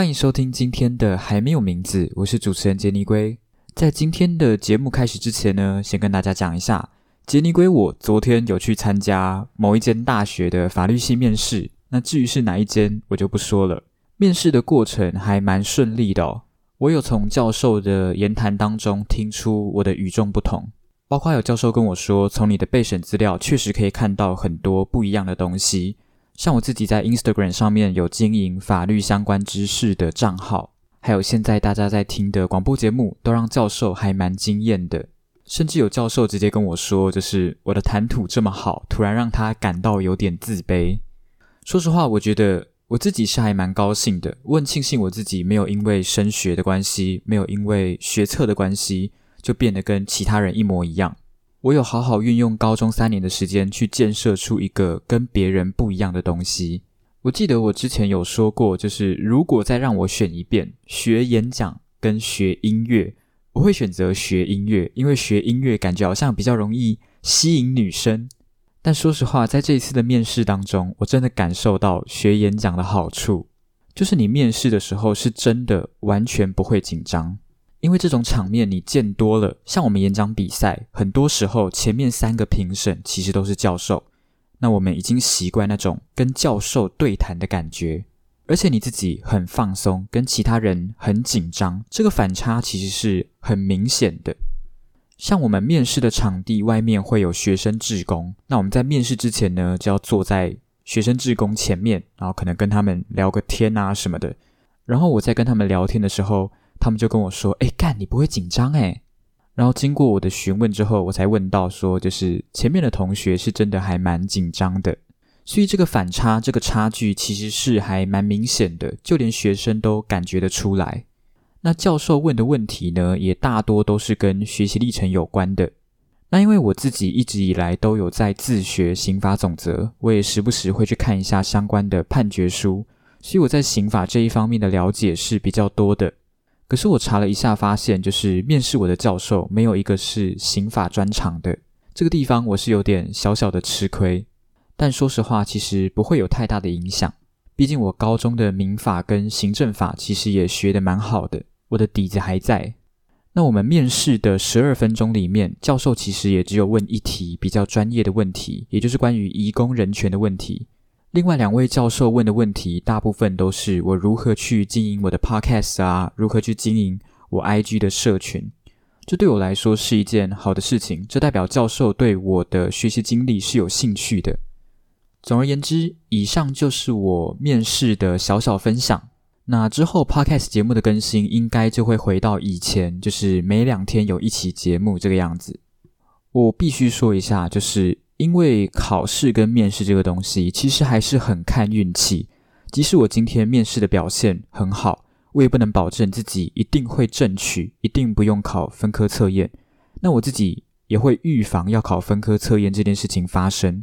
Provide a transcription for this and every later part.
欢迎收听今天的还没有名字，我是主持人杰尼龟。在今天的节目开始之前呢，先跟大家讲一下，杰尼龟我昨天有去参加某一间大学的法律系面试，那至于是哪一间，我就不说了。面试的过程还蛮顺利的哦，我有从教授的言谈当中听出我的与众不同，包括有教授跟我说，从你的备审资料确实可以看到很多不一样的东西。像我自己在 Instagram 上面有经营法律相关知识的账号，还有现在大家在听的广播节目，都让教授还蛮惊艳的。甚至有教授直接跟我说，就是我的谈吐这么好，突然让他感到有点自卑。说实话，我觉得我自己是还蛮高兴的。我很庆幸我自己没有因为升学的关系，没有因为学测的关系，就变得跟其他人一模一样。我有好好运用高中三年的时间去建设出一个跟别人不一样的东西。我记得我之前有说过，就是如果再让我选一遍，学演讲跟学音乐，我会选择学音乐，因为学音乐感觉好像比较容易吸引女生。但说实话，在这一次的面试当中，我真的感受到学演讲的好处，就是你面试的时候是真的完全不会紧张。因为这种场面你见多了，像我们演讲比赛，很多时候前面三个评审其实都是教授，那我们已经习惯那种跟教授对谈的感觉，而且你自己很放松，跟其他人很紧张，这个反差其实是很明显的。像我们面试的场地外面会有学生志工，那我们在面试之前呢，就要坐在学生志工前面，然后可能跟他们聊个天啊什么的，然后我在跟他们聊天的时候。他们就跟我说：“哎，干，你不会紧张哎？”然后经过我的询问之后，我才问到说：“就是前面的同学是真的还蛮紧张的，所以这个反差、这个差距其实是还蛮明显的，就连学生都感觉得出来。那教授问的问题呢，也大多都是跟学习历程有关的。那因为我自己一直以来都有在自学刑法总则，我也时不时会去看一下相关的判决书，所以我在刑法这一方面的了解是比较多的。”可是我查了一下，发现就是面试我的教授没有一个是刑法专长的，这个地方我是有点小小的吃亏。但说实话，其实不会有太大的影响，毕竟我高中的民法跟行政法其实也学得蛮好的，我的底子还在。那我们面试的十二分钟里面，教授其实也只有问一题比较专业的问题，也就是关于移工人权的问题。另外两位教授问的问题，大部分都是我如何去经营我的 podcast 啊，如何去经营我 IG 的社群。这对我来说是一件好的事情，这代表教授对我的学习经历是有兴趣的。总而言之，以上就是我面试的小小分享。那之后 podcast 节目的更新，应该就会回到以前，就是每两天有一期节目这个样子。我必须说一下，就是。因为考试跟面试这个东西，其实还是很看运气。即使我今天面试的表现很好，我也不能保证自己一定会正取，一定不用考分科测验。那我自己也会预防要考分科测验这件事情发生。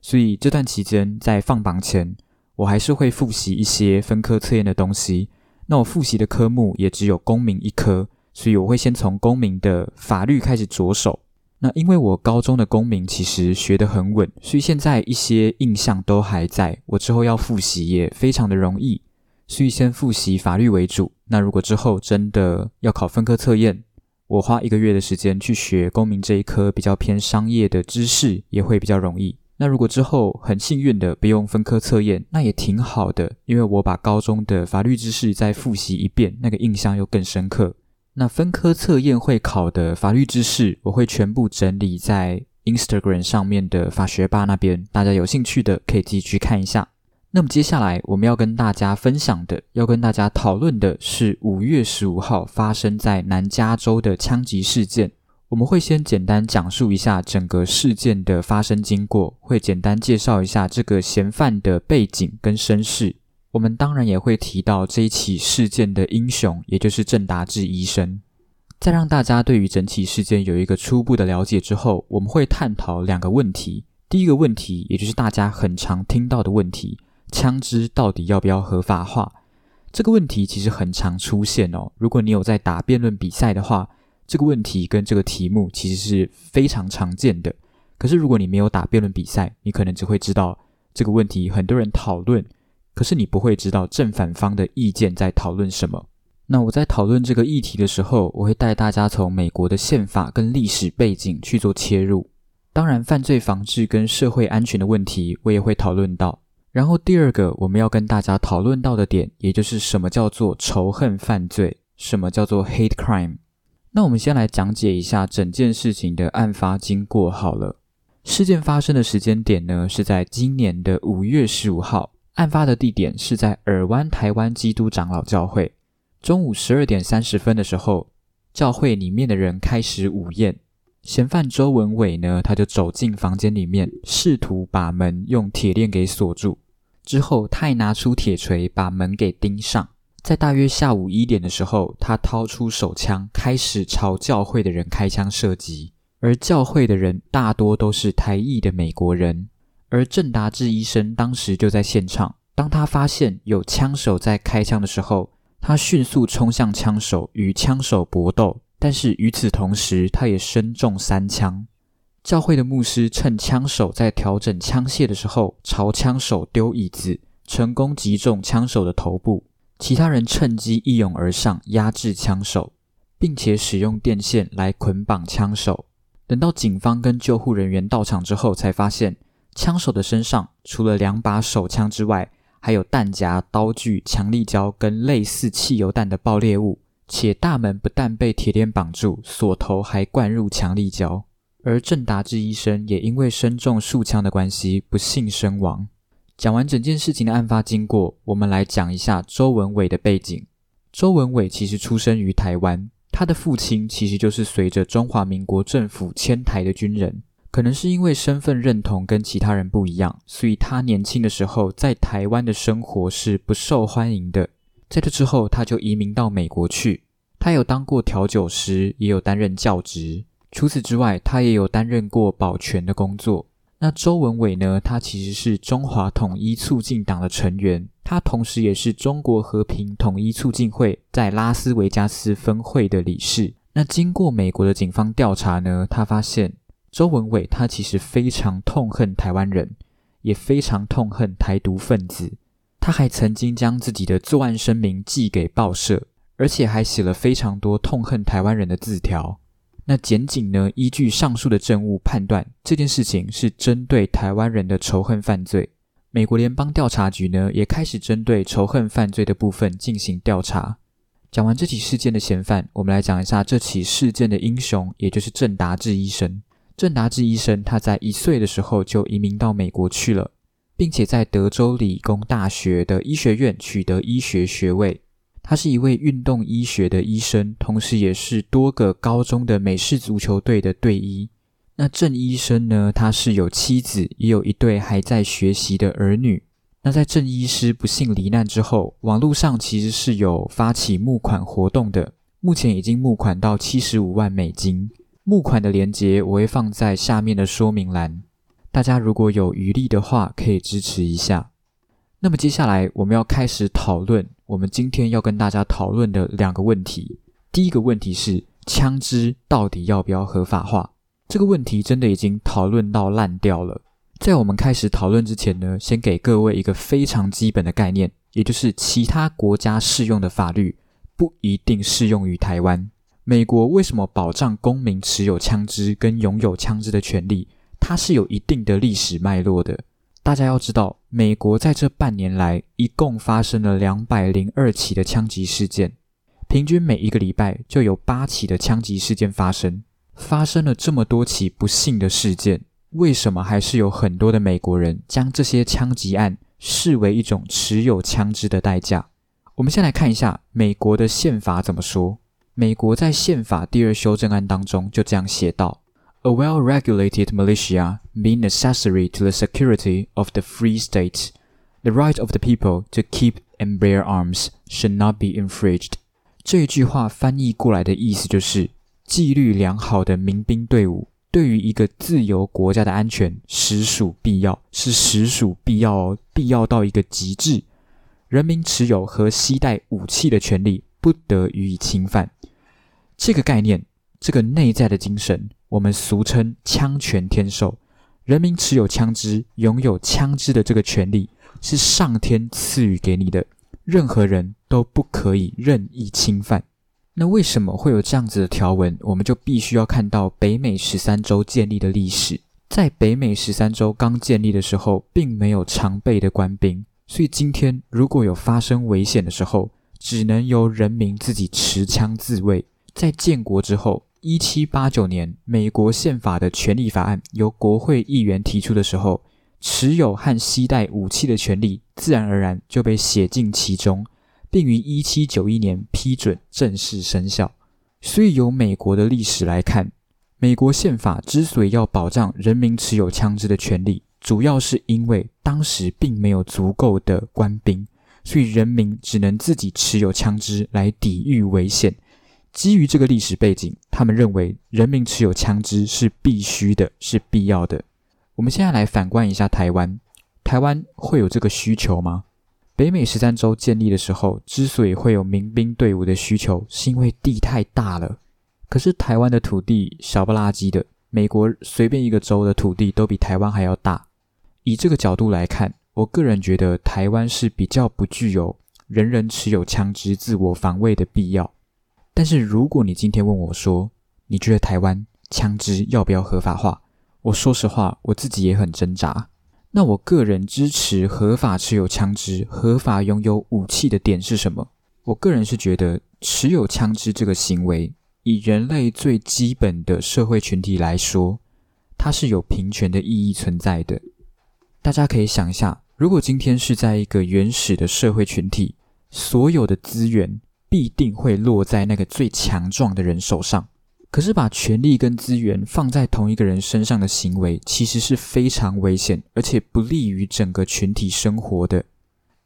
所以这段期间在放榜前，我还是会复习一些分科测验的东西。那我复习的科目也只有公民一科，所以我会先从公民的法律开始着手。那因为我高中的公民其实学得很稳，所以现在一些印象都还在。我之后要复习也非常的容易，所以先复习法律为主。那如果之后真的要考分科测验，我花一个月的时间去学公民这一科比较偏商业的知识，也会比较容易。那如果之后很幸运的不用分科测验，那也挺好的，因为我把高中的法律知识再复习一遍，那个印象又更深刻。那分科测验会考的法律知识，我会全部整理在 Instagram 上面的法学霸那边，大家有兴趣的可以自己去看一下。那么接下来我们要跟大家分享的，要跟大家讨论的是五月十五号发生在南加州的枪击事件。我们会先简单讲述一下整个事件的发生经过，会简单介绍一下这个嫌犯的背景跟身世。我们当然也会提到这一起事件的英雄，也就是郑达志医生。在让大家对于整起事件有一个初步的了解之后，我们会探讨两个问题。第一个问题，也就是大家很常听到的问题：枪支到底要不要合法化？这个问题其实很常出现哦。如果你有在打辩论比赛的话，这个问题跟这个题目其实是非常常见的。可是如果你没有打辩论比赛，你可能只会知道这个问题很多人讨论。可是你不会知道正反方的意见在讨论什么。那我在讨论这个议题的时候，我会带大家从美国的宪法跟历史背景去做切入。当然，犯罪防治跟社会安全的问题，我也会讨论到。然后第二个我们要跟大家讨论到的点，也就是什么叫做仇恨犯罪，什么叫做 hate crime。那我们先来讲解一下整件事情的案发经过好了。事件发生的时间点呢，是在今年的五月十五号，案发的地点是在尔湾台湾基督长老教会。中午十二点三十分的时候，教会里面的人开始午宴。嫌犯周文伟呢，他就走进房间里面，试图把门用铁链给锁住。之后，他还拿出铁锤把门给钉上。在大约下午一点的时候，他掏出手枪，开始朝教会的人开枪射击。而教会的人大多都是台裔的美国人。而郑达志医生当时就在现场。当他发现有枪手在开枪的时候，他迅速冲向枪手，与枪手搏斗。但是与此同时，他也身中三枪。教会的牧师趁枪手在调整枪械的时候，朝枪手丢椅子，成功击中枪手的头部。其他人趁机一拥而上，压制枪手，并且使用电线来捆绑枪手。等到警方跟救护人员到场之后，才发现枪手的身上除了两把手枪之外，还有弹夹、刀具、强力胶跟类似汽油弹的爆裂物。且大门不但被铁链绑住，锁头还灌入强力胶。而郑达志医生也因为身中数枪的关系，不幸身亡。讲完整件事情的案发经过，我们来讲一下周文伟的背景。周文伟其实出生于台湾，他的父亲其实就是随着中华民国政府迁台的军人。可能是因为身份认同跟其他人不一样，所以他年轻的时候在台湾的生活是不受欢迎的。在这之后，他就移民到美国去。他有当过调酒师，也有担任教职。除此之外，他也有担任过保全的工作。那周文伟呢？他其实是中华统一促进党的成员，他同时也是中国和平统一促进会在拉斯维加斯分会的理事。那经过美国的警方调查呢，他发现周文伟他其实非常痛恨台湾人，也非常痛恨台独分子。他还曾经将自己的作案声明寄给报社，而且还写了非常多痛恨台湾人的字条。那检警呢？依据上述的证物判断，这件事情是针对台湾人的仇恨犯罪。美国联邦调查局呢，也开始针对仇恨犯罪的部分进行调查。讲完这起事件的嫌犯，我们来讲一下这起事件的英雄，也就是郑达志医生。郑达志医生他在一岁的时候就移民到美国去了，并且在德州理工大学的医学院取得医学学位。他是一位运动医学的医生，同时也是多个高中的美式足球队的队医。那郑医生呢？他是有妻子，也有一对还在学习的儿女。那在郑医师不幸罹难之后，网络上其实是有发起募款活动的，目前已经募款到七十五万美金。募款的链接我会放在下面的说明栏，大家如果有余力的话，可以支持一下。那么接下来我们要开始讨论。我们今天要跟大家讨论的两个问题，第一个问题是枪支到底要不要合法化？这个问题真的已经讨论到烂掉了。在我们开始讨论之前呢，先给各位一个非常基本的概念，也就是其他国家适用的法律不一定适用于台湾。美国为什么保障公民持有枪支跟拥有枪支的权利？它是有一定的历史脉络的。大家要知道，美国在这半年来一共发生了两百零二起的枪击事件，平均每一个礼拜就有八起的枪击事件发生。发生了这么多起不幸的事件，为什么还是有很多的美国人将这些枪击案视为一种持有枪支的代价？我们先来看一下美国的宪法怎么说。美国在宪法第二修正案当中就这样写道。A well-regulated militia being necessary to the security of the free state, the right of the people to keep and bear arms should not be infringed。这一句话翻译过来的意思就是，纪律良好的民兵队伍对于一个自由国家的安全实属必要，是实属必要哦，必要到一个极致。人民持有和携带武器的权利不得予以侵犯。这个概念，这个内在的精神。我们俗称“枪权天授”，人民持有枪支、拥有枪支的这个权利，是上天赐予给你的，任何人都不可以任意侵犯。那为什么会有这样子的条文？我们就必须要看到北美十三州建立的历史。在北美十三州刚建立的时候，并没有常备的官兵，所以今天如果有发生危险的时候，只能由人民自己持枪自卫。在建国之后，一七八九年，美国宪法的权利法案由国会议员提出的时候，持有和携带武器的权利自然而然就被写进其中。并于一七九一年批准正式生效。所以，由美国的历史来看，美国宪法之所以要保障人民持有枪支的权利，主要是因为当时并没有足够的官兵，所以人民只能自己持有枪支来抵御危险。基于这个历史背景，他们认为人民持有枪支是必须的，是必要的。我们现在来反观一下台湾，台湾会有这个需求吗？北美十三州建立的时候，之所以会有民兵队伍的需求，是因为地太大了。可是台湾的土地小不拉几的，美国随便一个州的土地都比台湾还要大。以这个角度来看，我个人觉得台湾是比较不具有人人持有枪支自我防卫的必要。但是如果你今天问我说，你觉得台湾枪支要不要合法化？我说实话，我自己也很挣扎。那我个人支持合法持有枪支、合法拥有武器的点是什么？我个人是觉得持有枪支这个行为，以人类最基本的社会群体来说，它是有平权的意义存在的。大家可以想一下，如果今天是在一个原始的社会群体，所有的资源必定会落在那个最强壮的人手上。可是，把权力跟资源放在同一个人身上的行为，其实是非常危险，而且不利于整个群体生活的。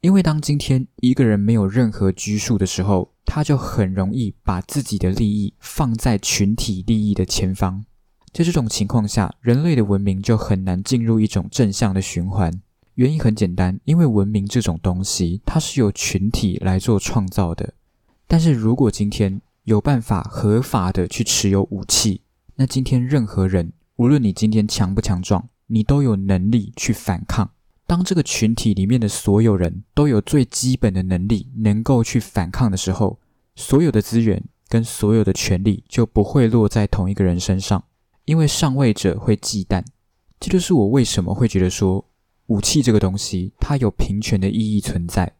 因为当今天一个人没有任何拘束的时候，他就很容易把自己的利益放在群体利益的前方。在这种情况下，人类的文明就很难进入一种正向的循环。原因很简单，因为文明这种东西，它是由群体来做创造的。但是如果今天，有办法合法的去持有武器，那今天任何人，无论你今天强不强壮，你都有能力去反抗。当这个群体里面的所有人都有最基本的能力，能够去反抗的时候，所有的资源跟所有的权利就不会落在同一个人身上，因为上位者会忌惮。这就是我为什么会觉得说，武器这个东西，它有平权的意义存在。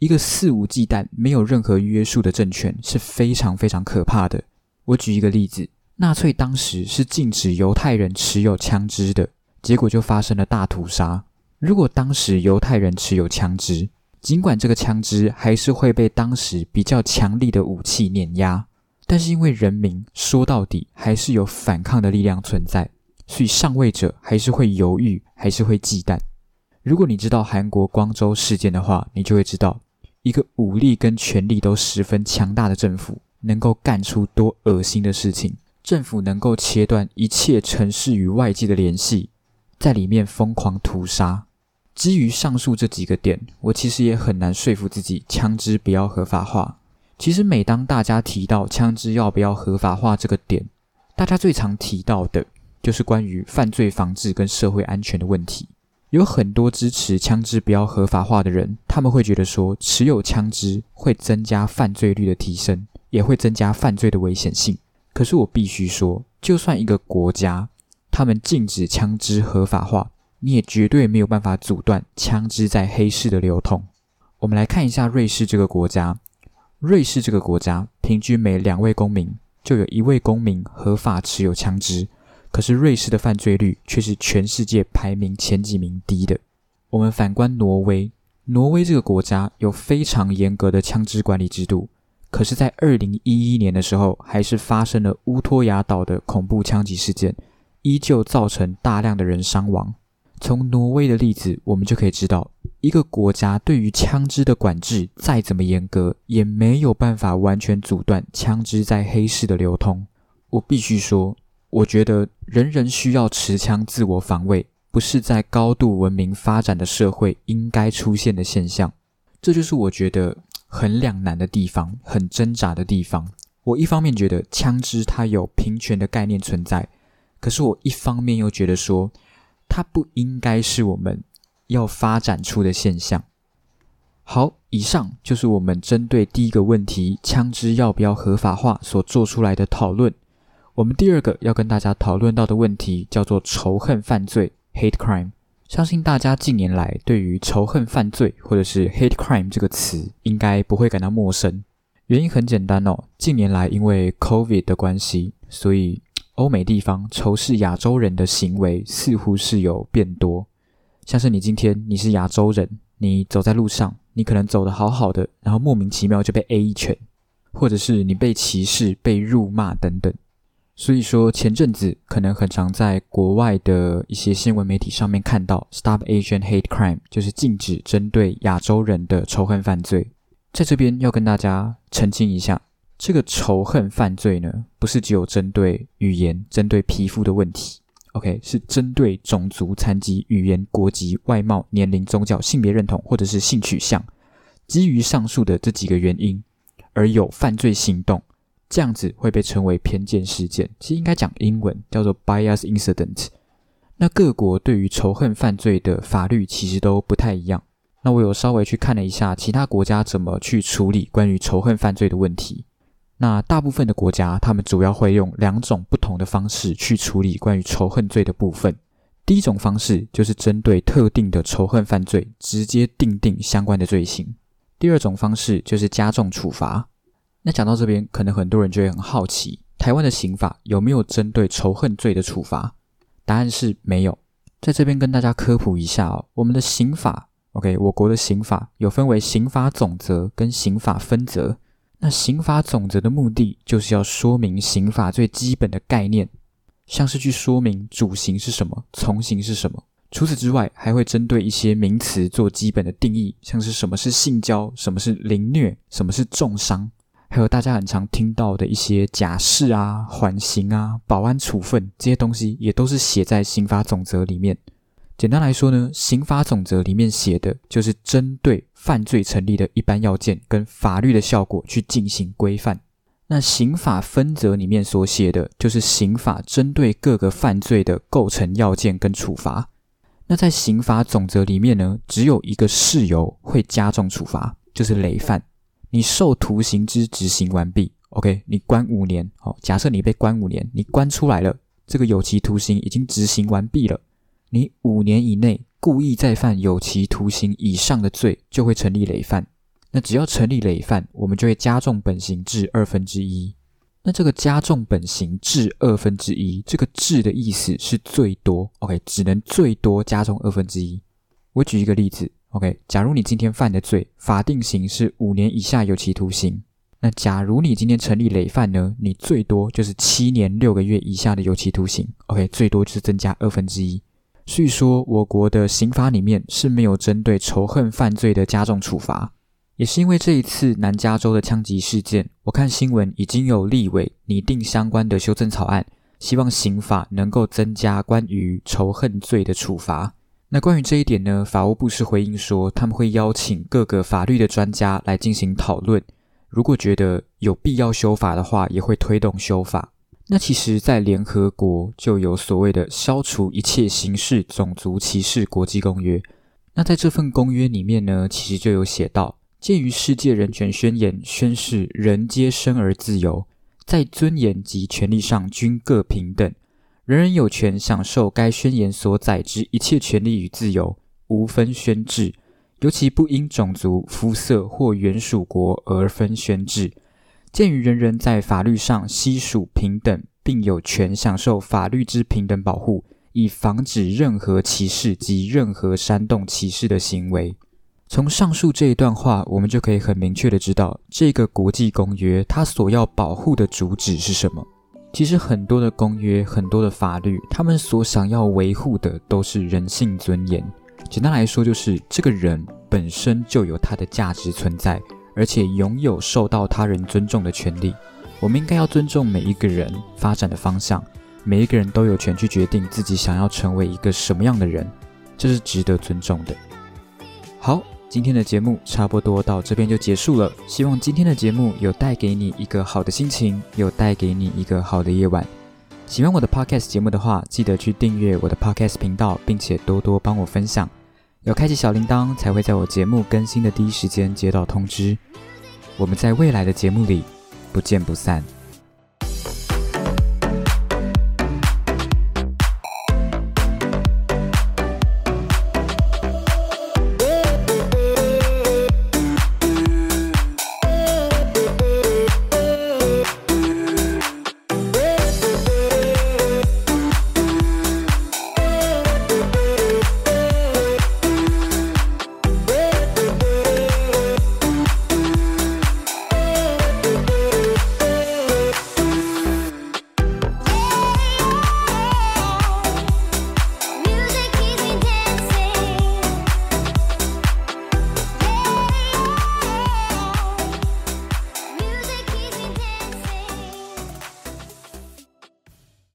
一个肆无忌惮、没有任何约束的政权是非常非常可怕的。我举一个例子：纳粹当时是禁止犹太人持有枪支的，结果就发生了大屠杀。如果当时犹太人持有枪支，尽管这个枪支还是会被当时比较强力的武器碾压，但是因为人民说到底还是有反抗的力量存在，所以上位者还是会犹豫，还是会忌惮。如果你知道韩国光州事件的话，你就会知道。一个武力跟权力都十分强大的政府，能够干出多恶心的事情？政府能够切断一切城市与外界的联系，在里面疯狂屠杀。基于上述这几个点，我其实也很难说服自己，枪支不要合法化。其实每当大家提到枪支要不要合法化这个点，大家最常提到的就是关于犯罪防治跟社会安全的问题。有很多支持枪支不要合法化的人，他们会觉得说，持有枪支会增加犯罪率的提升，也会增加犯罪的危险性。可是我必须说，就算一个国家他们禁止枪支合法化，你也绝对没有办法阻断枪支在黑市的流通。我们来看一下瑞士这个国家，瑞士这个国家平均每两位公民就有一位公民合法持有枪支。可是瑞士的犯罪率却是全世界排名前几名低的。我们反观挪威，挪威这个国家有非常严格的枪支管理制度，可是，在二零一一年的时候，还是发生了乌托亚岛的恐怖枪击事件，依旧造成大量的人伤亡。从挪威的例子，我们就可以知道，一个国家对于枪支的管制再怎么严格，也没有办法完全阻断枪支在黑市的流通。我必须说。我觉得人人需要持枪自我防卫，不是在高度文明发展的社会应该出现的现象。这就是我觉得很两难的地方，很挣扎的地方。我一方面觉得枪支它有平权的概念存在，可是我一方面又觉得说，它不应该是我们要发展出的现象。好，以上就是我们针对第一个问题“枪支要不要合法化”所做出来的讨论。我们第二个要跟大家讨论到的问题叫做仇恨犯罪 （hate crime）。相信大家近年来对于仇恨犯罪或者是 hate crime 这个词应该不会感到陌生。原因很简单哦，近年来因为 COVID 的关系，所以欧美地方仇视亚洲人的行为似乎是有变多。像是你今天你是亚洲人，你走在路上。你可能走得好好的，然后莫名其妙就被 A 一拳，或者是你被歧视、被辱骂等等。所以说，前阵子可能很常在国外的一些新闻媒体上面看到 “Stop Asian Hate Crime”，就是禁止针对亚洲人的仇恨犯罪。在这边要跟大家澄清一下，这个仇恨犯罪呢，不是只有针对语言、针对皮肤的问题。OK，是针对种族、残疾、语言、国籍、外貌、年龄、宗教、性别认同或者是性取向，基于上述的这几个原因而有犯罪行动，这样子会被称为偏见事件。其实应该讲英文叫做 bias incident。那各国对于仇恨犯罪的法律其实都不太一样。那我有稍微去看了一下其他国家怎么去处理关于仇恨犯罪的问题。那大部分的国家，他们主要会用两种不同的方式去处理关于仇恨罪的部分。第一种方式就是针对特定的仇恨犯罪，直接定定相关的罪行；第二种方式就是加重处罚。那讲到这边，可能很多人就会很好奇，台湾的刑法有没有针对仇恨罪的处罚？答案是没有。在这边跟大家科普一下哦，我们的刑法，OK，我国的刑法有分为刑法总则跟刑法分则。那刑法总则的目的就是要说明刑法最基本的概念，像是去说明主刑是什么，从刑是什么。除此之外，还会针对一些名词做基本的定义，像是什么是性交，什么是凌虐，什么是重伤，还有大家很常听到的一些假释啊、缓刑啊、保安处分这些东西，也都是写在刑法总则里面。简单来说呢，刑法总则里面写的就是针对犯罪成立的一般要件跟法律的效果去进行规范。那刑法分则里面所写的就是刑法针对各个犯罪的构成要件跟处罚。那在刑法总则里面呢，只有一个事由会加重处罚，就是累犯。你受徒刑之执行完毕，OK，你关五年。好，假设你被关五年，你关出来了，这个有期徒刑已经执行完毕了。你五年以内故意再犯有期徒刑以上的罪，就会成立累犯。那只要成立累犯，我们就会加重本刑至二分之一。那这个加重本刑至二分之一，这个“至”的意思是最多，OK，只能最多加重二分之一。我举一个例子，OK，假如你今天犯的罪，法定刑是五年以下有期徒刑。那假如你今天成立累犯呢，你最多就是七年六个月以下的有期徒刑，OK，最多就是增加二分之一。所以说我国的刑法里面是没有针对仇恨犯罪的加重处罚，也是因为这一次南加州的枪击事件，我看新闻已经有立委拟定相关的修正草案，希望刑法能够增加关于仇恨罪的处罚。那关于这一点呢，法务部是回应说，他们会邀请各个法律的专家来进行讨论，如果觉得有必要修法的话，也会推动修法。那其实，在联合国就有所谓的消除一切形式种族歧视国际公约。那在这份公约里面呢，其实就有写到，鉴于世界人权宣言宣誓人皆生而自由，在尊严及权利上均各平等，人人有权享受该宣言所载之一切权利与自由，无分宣制，尤其不因种族、肤色或原属国而分宣制。鉴于人人在法律上悉属平等，并有权享受法律之平等保护，以防止任何歧视及任何煽动歧视的行为。从上述这一段话，我们就可以很明确的知道，这个国际公约它所要保护的主旨是什么。其实很多的公约、很多的法律，他们所想要维护的都是人性尊严。简单来说，就是这个人本身就有他的价值存在。而且拥有受到他人尊重的权利，我们应该要尊重每一个人发展的方向，每一个人都有权去决定自己想要成为一个什么样的人，这是值得尊重的。好，今天的节目差不多到这边就结束了，希望今天的节目有带给你一个好的心情，有带给你一个好的夜晚。喜欢我的 podcast 节目的话，记得去订阅我的 podcast 频道，并且多多帮我分享。要开启小铃铛，才会在我节目更新的第一时间接到通知。我们在未来的节目里不见不散。